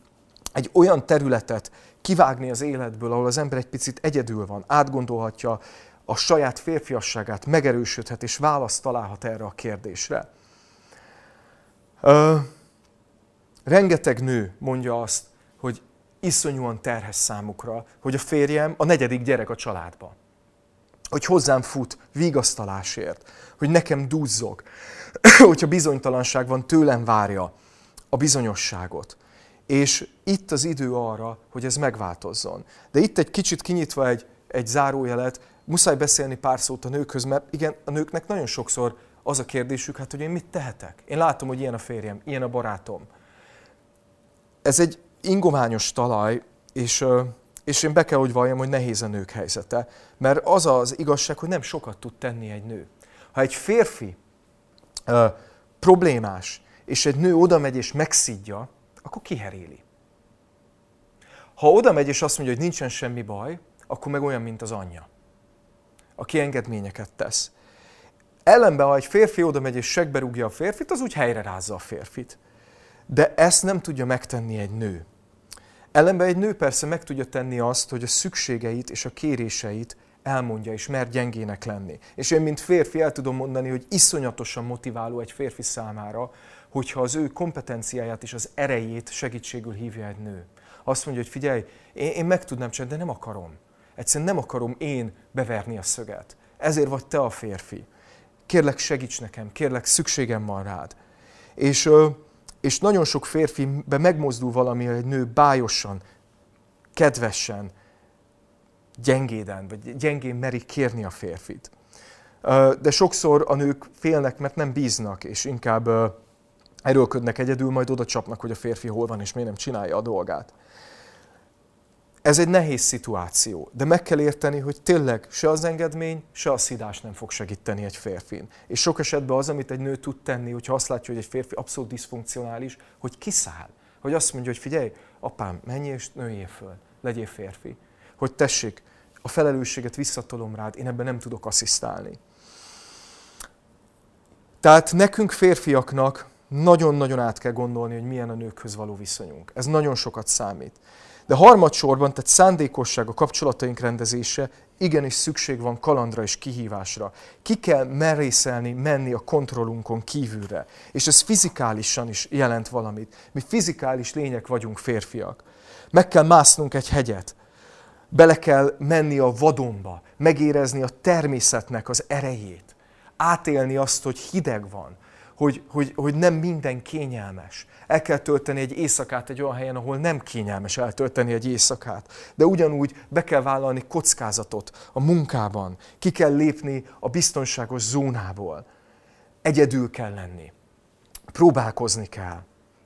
egy olyan területet kivágni az életből, ahol az ember egy picit egyedül van, átgondolhatja a saját férfiasságát, megerősödhet és választ találhat erre a kérdésre. Uh, Rengeteg nő mondja azt, hogy iszonyúan terhes számukra, hogy a férjem a negyedik gyerek a családba. Hogy hozzám fut vigasztalásért, hogy nekem duzzog, hogyha bizonytalanság van, tőlem várja a bizonyosságot. És itt az idő arra, hogy ez megváltozzon. De itt egy kicsit kinyitva egy, egy zárójelet, muszáj beszélni pár szót a nőkhöz, mert igen, a nőknek nagyon sokszor az a kérdésük, hát hogy én mit tehetek? Én látom, hogy ilyen a férjem, ilyen a barátom ez egy ingoványos talaj, és, és én be kell, hogy valljam, hogy nehéz a nők helyzete. Mert az az igazság, hogy nem sokat tud tenni egy nő. Ha egy férfi ö, problémás, és egy nő oda megy és megszidja, akkor kiheréli. Ha oda megy és azt mondja, hogy nincsen semmi baj, akkor meg olyan, mint az anyja, aki engedményeket tesz. Ellenben, ha egy férfi oda megy és segbe rúgja a férfit, az úgy helyre rázza a férfit. De ezt nem tudja megtenni egy nő. Ellenben egy nő persze meg tudja tenni azt, hogy a szükségeit és a kéréseit elmondja, és mer gyengének lenni. És én, mint férfi, el tudom mondani, hogy iszonyatosan motiváló egy férfi számára, hogyha az ő kompetenciáját és az erejét segítségül hívja egy nő. Azt mondja, hogy figyelj, én, én meg tudnám csinálni, de nem akarom. Egyszerűen nem akarom én beverni a szöget. Ezért vagy te a férfi. Kérlek, segíts nekem, kérlek, szükségem van rád. És és nagyon sok férfibe megmozdul valami, hogy egy nő bájosan, kedvesen, gyengéden, vagy gyengén meri kérni a férfit. De sokszor a nők félnek, mert nem bíznak, és inkább erőlködnek egyedül, majd oda csapnak, hogy a férfi hol van, és miért nem csinálja a dolgát. Ez egy nehéz szituáció, de meg kell érteni, hogy tényleg se az engedmény, se a szidás nem fog segíteni egy férfin. És sok esetben az, amit egy nő tud tenni, hogyha azt látja, hogy egy férfi abszolút diszfunkcionális, hogy kiszáll. Hogy azt mondja, hogy figyelj, apám, menj és nőjél föl, legyél férfi. Hogy tessék, a felelősséget visszatolom rád, én ebben nem tudok asszisztálni. Tehát nekünk férfiaknak nagyon-nagyon át kell gondolni, hogy milyen a nőkhöz való viszonyunk. Ez nagyon sokat számít. De harmadsorban, tehát szándékosság, a kapcsolataink rendezése, igenis szükség van kalandra és kihívásra. Ki kell merészelni, menni a kontrollunkon kívülre. És ez fizikálisan is jelent valamit. Mi fizikális lények vagyunk férfiak. Meg kell másznunk egy hegyet. Bele kell menni a vadonba, megérezni a természetnek az erejét. Átélni azt, hogy hideg van, hogy, hogy, hogy nem minden kényelmes. El kell tölteni egy éjszakát egy olyan helyen, ahol nem kényelmes eltölteni egy éjszakát. De ugyanúgy be kell vállalni kockázatot a munkában. Ki kell lépni a biztonságos zónából. Egyedül kell lenni. Próbálkozni kell.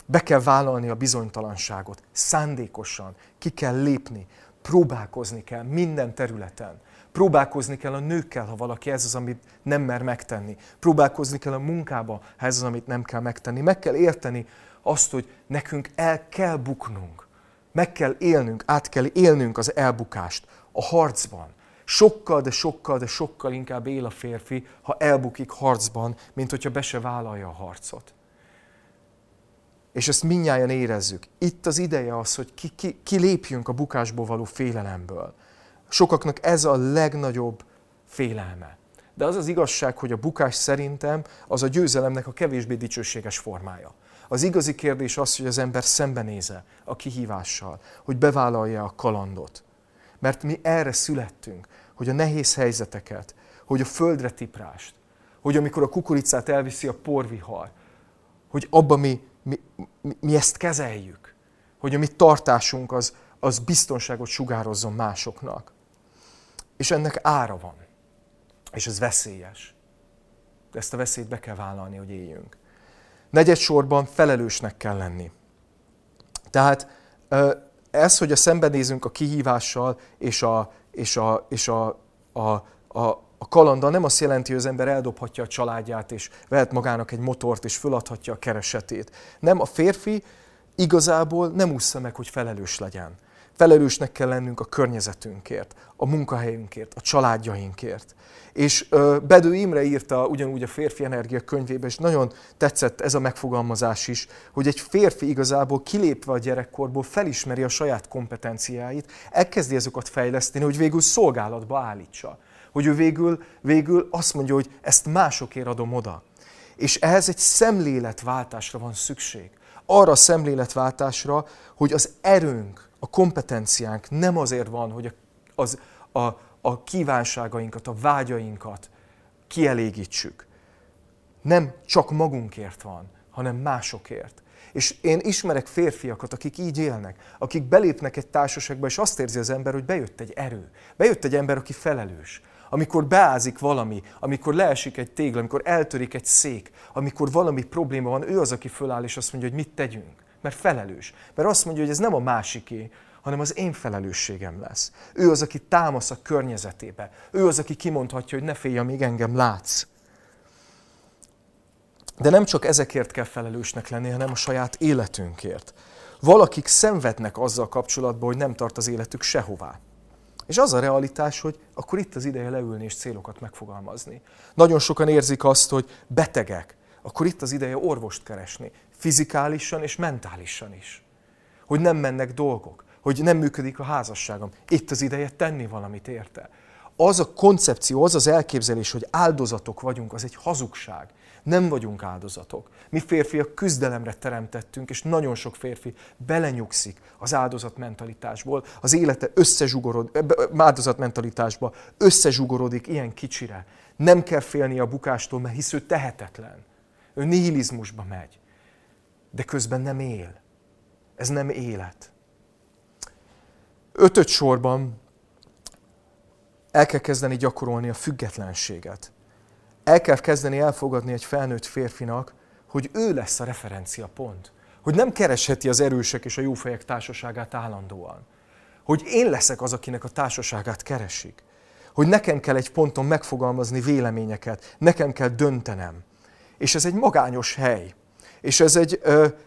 Be kell vállalni a bizonytalanságot. Szándékosan ki kell lépni. Próbálkozni kell minden területen. Próbálkozni kell a nőkkel, ha valaki ez az, amit nem mer megtenni. Próbálkozni kell a munkába, ha ez az, amit nem kell megtenni. Meg kell érteni azt, hogy nekünk el kell buknunk. Meg kell élnünk, át kell élnünk az elbukást a harcban. Sokkal, de sokkal, de sokkal inkább él a férfi, ha elbukik harcban, mint hogyha be se vállalja a harcot. És ezt minnyáján érezzük. Itt az ideje az, hogy ki, ki, ki a bukásból való félelemből. Sokaknak ez a legnagyobb félelme. De az az igazság, hogy a bukás szerintem az a győzelemnek a kevésbé dicsőséges formája. Az igazi kérdés az, hogy az ember szembenéze a kihívással, hogy bevállalja a kalandot. Mert mi erre születtünk, hogy a nehéz helyzeteket, hogy a földre tiprást, hogy amikor a kukoricát elviszi a porvihar, hogy abban mi, mi, mi, mi ezt kezeljük, hogy a mi tartásunk az, az biztonságot sugározzon másoknak. És ennek ára van. És ez veszélyes. Ezt a veszélyt be kell vállalni, hogy éljünk. Negyed sorban felelősnek kell lenni. Tehát ez, hogy a szembenézünk a kihívással és a, és a, és a, a, a, a kalandal nem azt jelenti, hogy az ember eldobhatja a családját, és vehet magának egy motort, és föladhatja a keresetét. Nem, a férfi igazából nem úszza meg, hogy felelős legyen. Felelősnek kell lennünk a környezetünkért, a munkahelyünkért, a családjainkért. És Bedő Imre írta ugyanúgy a Férfi Energia könyvében, és nagyon tetszett ez a megfogalmazás is, hogy egy férfi igazából kilépve a gyerekkorból felismeri a saját kompetenciáit, elkezdi ezeket fejleszteni, hogy végül szolgálatba állítsa. Hogy ő végül, végül azt mondja, hogy ezt másokért adom oda. És ehhez egy szemléletváltásra van szükség. Arra a szemléletváltásra, hogy az erőnk, a kompetenciánk nem azért van, hogy az, a, a kívánságainkat, a vágyainkat kielégítsük. Nem csak magunkért van, hanem másokért. És én ismerek férfiakat, akik így élnek, akik belépnek egy társaságba, és azt érzi az ember, hogy bejött egy erő. Bejött egy ember, aki felelős. Amikor beázik valami, amikor leesik egy tégla, amikor eltörik egy szék, amikor valami probléma van, ő az, aki föláll, és azt mondja, hogy mit tegyünk. Mert felelős. Mert azt mondja, hogy ez nem a másiké, hanem az én felelősségem lesz. Ő az, aki támasz a környezetébe. Ő az, aki kimondhatja, hogy ne félj, amíg engem látsz. De nem csak ezekért kell felelősnek lenni, hanem a saját életünkért. Valakik szenvednek azzal kapcsolatban, hogy nem tart az életük sehová. És az a realitás, hogy akkor itt az ideje leülni és célokat megfogalmazni. Nagyon sokan érzik azt, hogy betegek, akkor itt az ideje orvost keresni, fizikálisan és mentálisan is. Hogy nem mennek dolgok hogy nem működik a házasságom. Itt az ideje tenni valamit érte. Az a koncepció, az az elképzelés, hogy áldozatok vagyunk, az egy hazugság. Nem vagyunk áldozatok. Mi férfiak küzdelemre teremtettünk, és nagyon sok férfi belenyugszik az áldozatmentalitásból, az élete összezsugorod, áldozatmentalitásba összezsugorodik ilyen kicsire. Nem kell félni a bukástól, mert hisz ő tehetetlen. Ő nihilizmusba megy. De közben nem él. Ez nem élet. Ötöt sorban el kell kezdeni gyakorolni a függetlenséget. El kell kezdeni elfogadni egy felnőtt férfinak, hogy ő lesz a referencia pont. Hogy nem keresheti az erősek és a jófejek társaságát állandóan. Hogy én leszek az, akinek a társaságát keresik. Hogy nekem kell egy ponton megfogalmazni véleményeket, nekem kell döntenem. És ez egy magányos hely. És ez egy,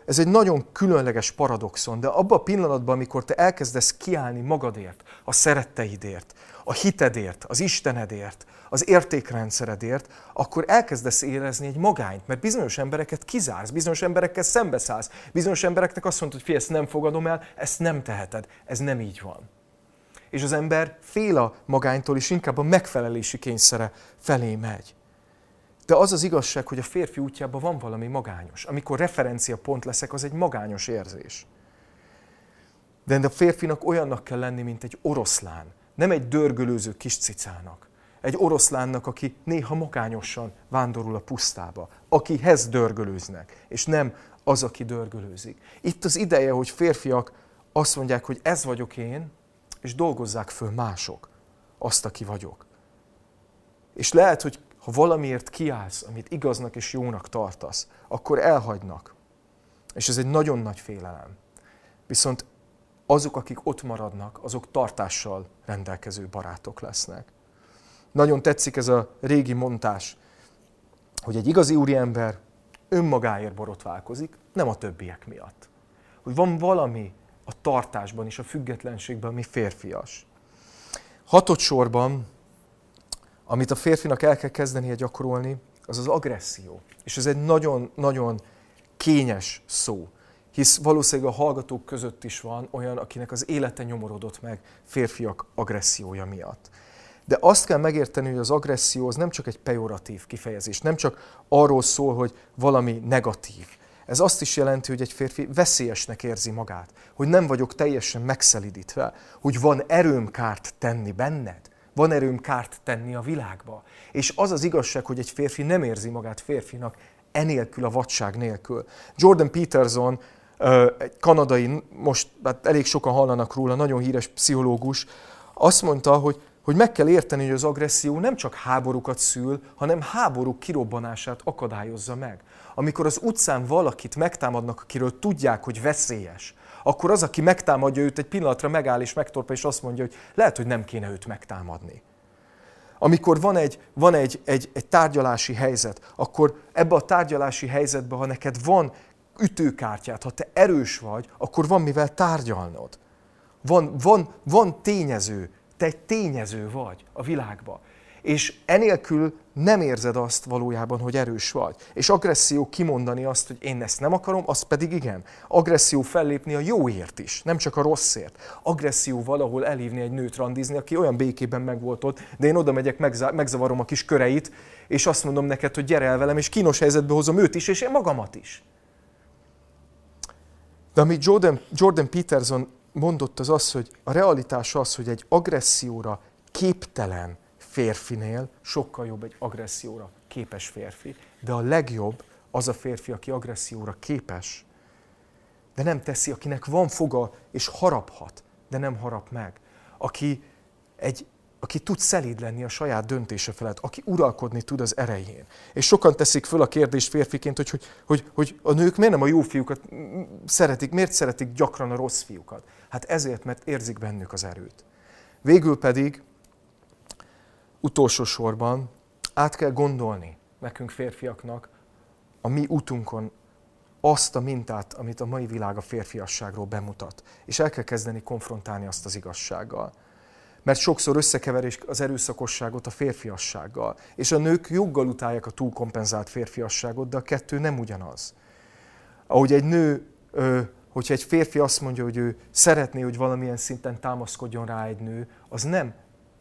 ez egy nagyon különleges paradoxon, de abban a pillanatban, amikor te elkezdesz kiállni magadért, a szeretteidért, a hitedért, az Istenedért, az értékrendszeredért, akkor elkezdesz érezni egy magányt, mert bizonyos embereket kizársz, bizonyos emberekkel szembeszállsz, bizonyos embereknek azt mondod, hogy fi, ezt nem fogadom el, ezt nem teheted, ez nem így van. És az ember fél a magánytól, és inkább a megfelelési kényszere felé megy. De az az igazság, hogy a férfi útjában van valami magányos. Amikor referencia pont leszek, az egy magányos érzés. De a férfinak olyannak kell lenni, mint egy oroszlán. Nem egy dörgölőző kis cicának. Egy oroszlánnak, aki néha magányosan vándorul a pusztába. Akihez dörgölőznek, és nem az, aki dörgölőzik. Itt az ideje, hogy férfiak azt mondják, hogy ez vagyok én, és dolgozzák föl mások azt, aki vagyok. És lehet, hogy ha valamiért kiállsz, amit igaznak és jónak tartasz, akkor elhagynak. És ez egy nagyon nagy félelem. Viszont azok, akik ott maradnak, azok tartással rendelkező barátok lesznek. Nagyon tetszik ez a régi mondás, hogy egy igazi úriember önmagáért borotválkozik, nem a többiek miatt. Hogy van valami a tartásban és a függetlenségben, ami férfias. Hatod sorban amit a férfinak el kell kezdenie gyakorolni, az az agresszió. És ez egy nagyon-nagyon kényes szó, hisz valószínűleg a hallgatók között is van olyan, akinek az élete nyomorodott meg férfiak agressziója miatt. De azt kell megérteni, hogy az agresszió az nem csak egy pejoratív kifejezés, nem csak arról szól, hogy valami negatív. Ez azt is jelenti, hogy egy férfi veszélyesnek érzi magát, hogy nem vagyok teljesen megszelidítve, hogy van erőm kárt tenni benned, van erőm kárt tenni a világba. És az az igazság, hogy egy férfi nem érzi magát férfinak enélkül, a vadság nélkül. Jordan Peterson, egy kanadai, most hát elég sokan hallanak róla, nagyon híres pszichológus, azt mondta, hogy, hogy meg kell érteni, hogy az agresszió nem csak háborúkat szül, hanem háborúk kirobbanását akadályozza meg. Amikor az utcán valakit megtámadnak, akiről tudják, hogy veszélyes, akkor az, aki megtámadja őt, egy pillanatra megáll és megtorpa, és azt mondja, hogy lehet, hogy nem kéne őt megtámadni. Amikor van egy, van egy, egy, egy tárgyalási helyzet, akkor ebbe a tárgyalási helyzetbe, ha neked van ütőkártyát, ha te erős vagy, akkor van mivel tárgyalnod. Van, van, van tényező, te egy tényező vagy a világban és enélkül nem érzed azt valójában, hogy erős vagy. És agresszió kimondani azt, hogy én ezt nem akarom, az pedig igen. Agresszió fellépni a jóért is, nem csak a rosszért. Agresszió valahol elhívni egy nőt randizni, aki olyan békében megvolt ott, de én oda megyek, megzavarom a kis köreit, és azt mondom neked, hogy gyere el velem, és kínos helyzetbe hozom őt is, és én magamat is. De amit Jordan, Jordan Peterson mondott, az az, hogy a realitás az, hogy egy agresszióra képtelen, férfinél sokkal jobb egy agresszióra képes férfi, de a legjobb az a férfi, aki agresszióra képes, de nem teszi, akinek van foga és haraphat, de nem harap meg. Aki, egy, aki tud szelíd lenni a saját döntése felett, aki uralkodni tud az erején. És sokan teszik föl a kérdést férfiként, hogy, hogy, hogy, hogy a nők miért nem a jó fiúkat szeretik, miért szeretik gyakran a rossz fiúkat? Hát ezért, mert érzik bennük az erőt. Végül pedig utolsó sorban át kell gondolni nekünk férfiaknak a mi utunkon azt a mintát, amit a mai világ a férfiasságról bemutat. És el kell kezdeni konfrontálni azt az igazsággal. Mert sokszor összekeverik az erőszakosságot a férfiassággal. És a nők joggal utálják a túlkompenzált férfiasságot, de a kettő nem ugyanaz. Ahogy egy nő, hogyha egy férfi azt mondja, hogy ő szeretné, hogy valamilyen szinten támaszkodjon rá egy nő, az nem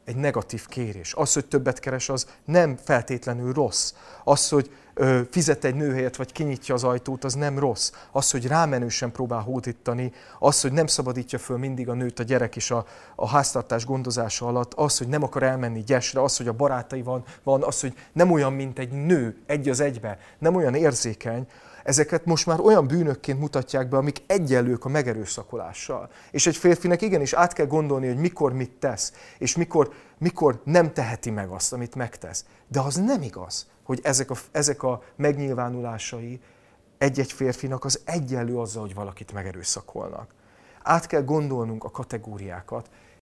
egy negatív kérés. Az, hogy többet keres, az nem feltétlenül rossz. Az, hogy ö, fizet egy nő helyett, vagy kinyitja az ajtót, az nem rossz. Az, hogy rámenősen próbál hódítani, az, hogy nem szabadítja föl mindig a nőt a gyerek és a, a háztartás gondozása alatt, az, hogy nem akar elmenni gyesre, az, hogy a barátai van, van, az, hogy nem olyan, mint egy nő, egy az egybe, nem olyan érzékeny, ezeket most már olyan bűnökként mutatják be, amik egyenlők a megerőszakolással. És egy férfinek igenis át kell gondolni, hogy mikor mit tesz, és mikor, mikor nem teheti meg azt, amit megtesz. De az nem igaz, hogy ezek a, ezek a megnyilvánulásai egy-egy férfinak az egyenlő azzal, hogy valakit megerőszakolnak. Át kell gondolnunk a kategóriákat,